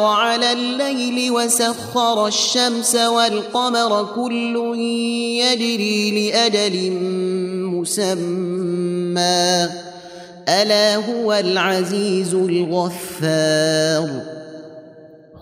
على الليل وسخر الشمس والقمر كل يجري لأجل مسمى. ألا هو العزيز الغفار.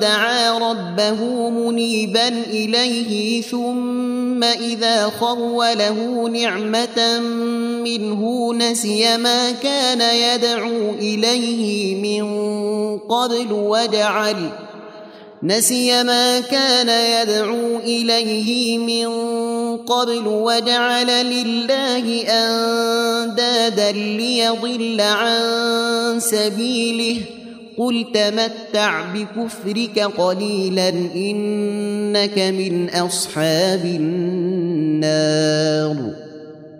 دعا ربه منيبا إليه ثم إذا خوله نعمة منه نسي ما كان يدعو إليه من قبل وجعل نسي ما كان يدعو إليه من قبل وجعل لله أندادا ليضل عن سبيله قل تمتع بكفرك قليلا إنك من أصحاب النار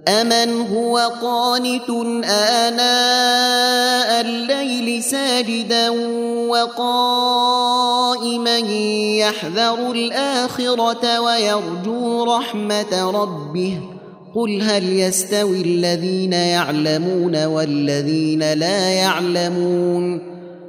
أمن هو قانت آناء الليل ساجدا وقائما يحذر الآخرة ويرجو رحمة ربه قل هل يستوي الذين يعلمون والذين لا يعلمون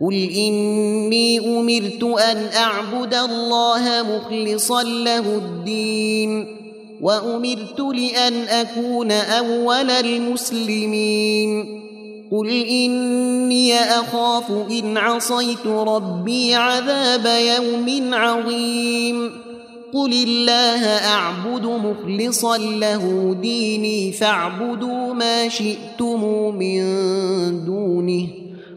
قل إني أمرت أن أعبد الله مخلصا له الدين وأمرت لأن أكون أول المسلمين قل إني أخاف إن عصيت ربي عذاب يوم عظيم قل الله أعبد مخلصا له ديني فاعبدوا ما شئتم من دونه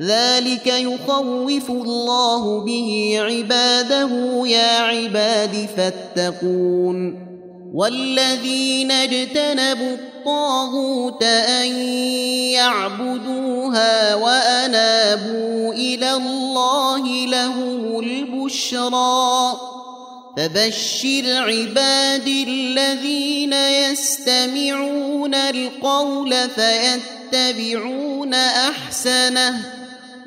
ذلك يخوف الله به عباده يا عباد فاتقون والذين اجتنبوا الطاغوت ان يعبدوها وانابوا إلى الله لهم البشرى فبشر عبادي الذين يستمعون القول فيتبعون احسنه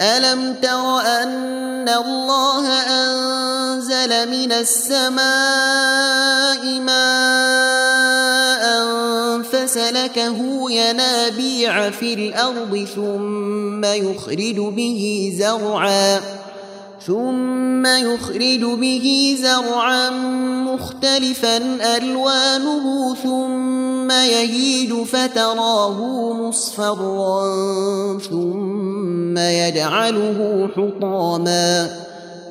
ألم تر أن الله أنزل من السماء ماء فسلكه ينابيع في الأرض ثم يخرج به زرعا ثم يخرج به زرعا مختلفا ألوانه ثم يهيج فتراه مصفرا ثم يجعله حطاما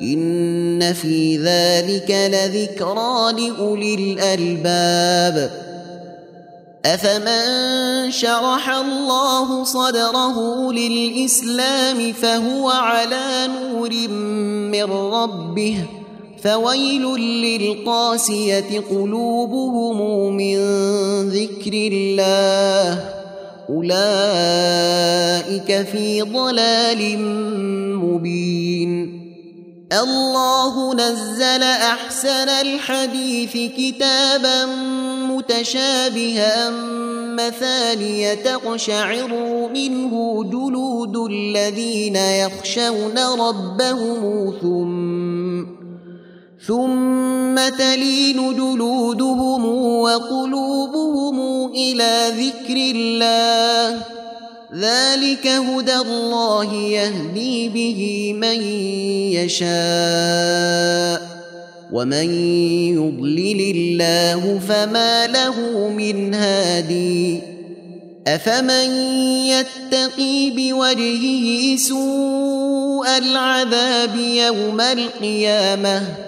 إن في ذلك لذكرى لأولي الألباب. أفمن شرح الله صدره للإسلام فهو على نور من ربه فويل للقاسية قلوبهم من ذكر الله. أولئك في ضلال مبين. الله نزل أحسن الحديث كتابا متشابها مثانية تقشعر منه جلود الذين يخشون ربهم ثم ثم تلين جلودهم وقلوبهم إلى ذكر الله ذلك هدى الله يهدي به من يشاء ومن يضلل الله فما له من هادي افمن يتقي بوجهه سوء العذاب يوم القيامه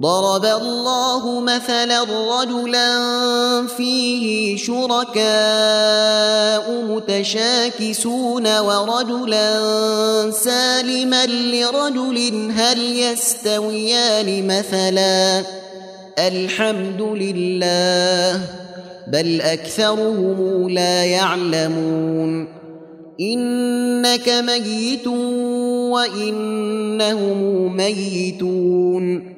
ضرب الله مثلا رجلا فيه شركاء متشاكسون ورجلا سالما لرجل هل يستويان مثلا الحمد لله بل أكثرهم لا يعلمون إنك ميت وإنهم ميتون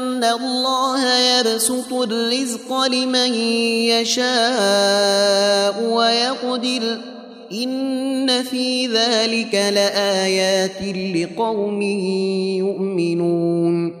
أن الله يبسط الرزق لمن يشاء ويقدر إن في ذلك لآيات لقوم يؤمنون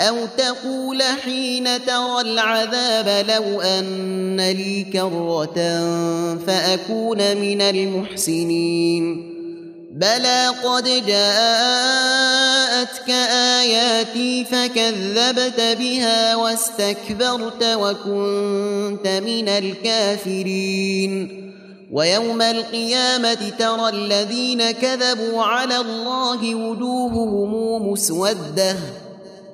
أو تقول حين ترى العذاب لو أن لي كرة فأكون من المحسنين بلى قد جاءتك آياتي فكذبت بها واستكبرت وكنت من الكافرين ويوم القيامة ترى الذين كذبوا على الله وجوههم مسوده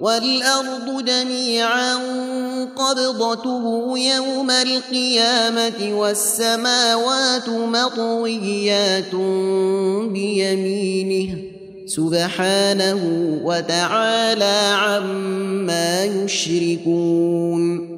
والأرض جميعا قبضته يوم القيامة والسماوات مطويات بيمينه سبحانه وتعالى عما يشركون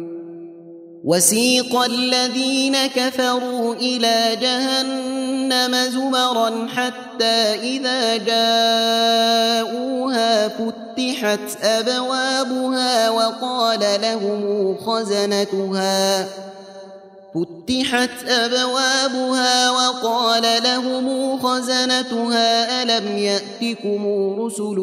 وسيق الذين كفروا إلى جهنم زمرا حتى إذا جاءوها فتحت أبوابها وقال لهم خزنتها فتحت أبوابها وقال لهم خزنتها ألم يأتكم رسل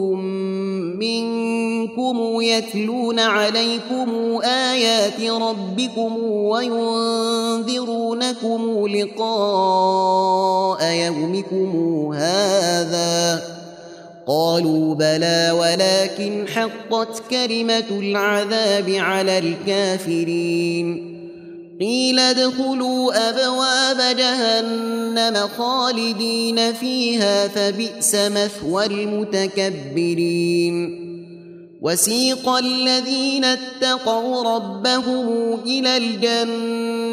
منكم يتلون عليكم آيات ربكم وينذرونكم لقاء يومكم هذا؟ قالوا بلى ولكن حقت كلمة العذاب على الكافرين. قيل ادخلوا أبواب جهنم خالدين فيها فبئس مثوى المتكبرين. وسيق الذين اتقوا ربهم إلى الجنة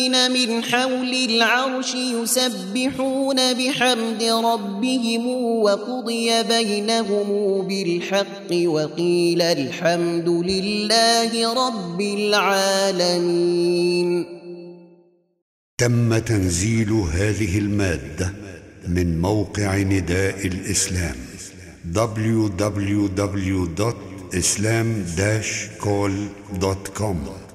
حافين من حول العرش يسبحون بحمد ربهم وقضي بينهم بالحق وقيل الحمد لله رب العالمين. تم تنزيل هذه المادة من موقع نداء الإسلام www.islam-call.com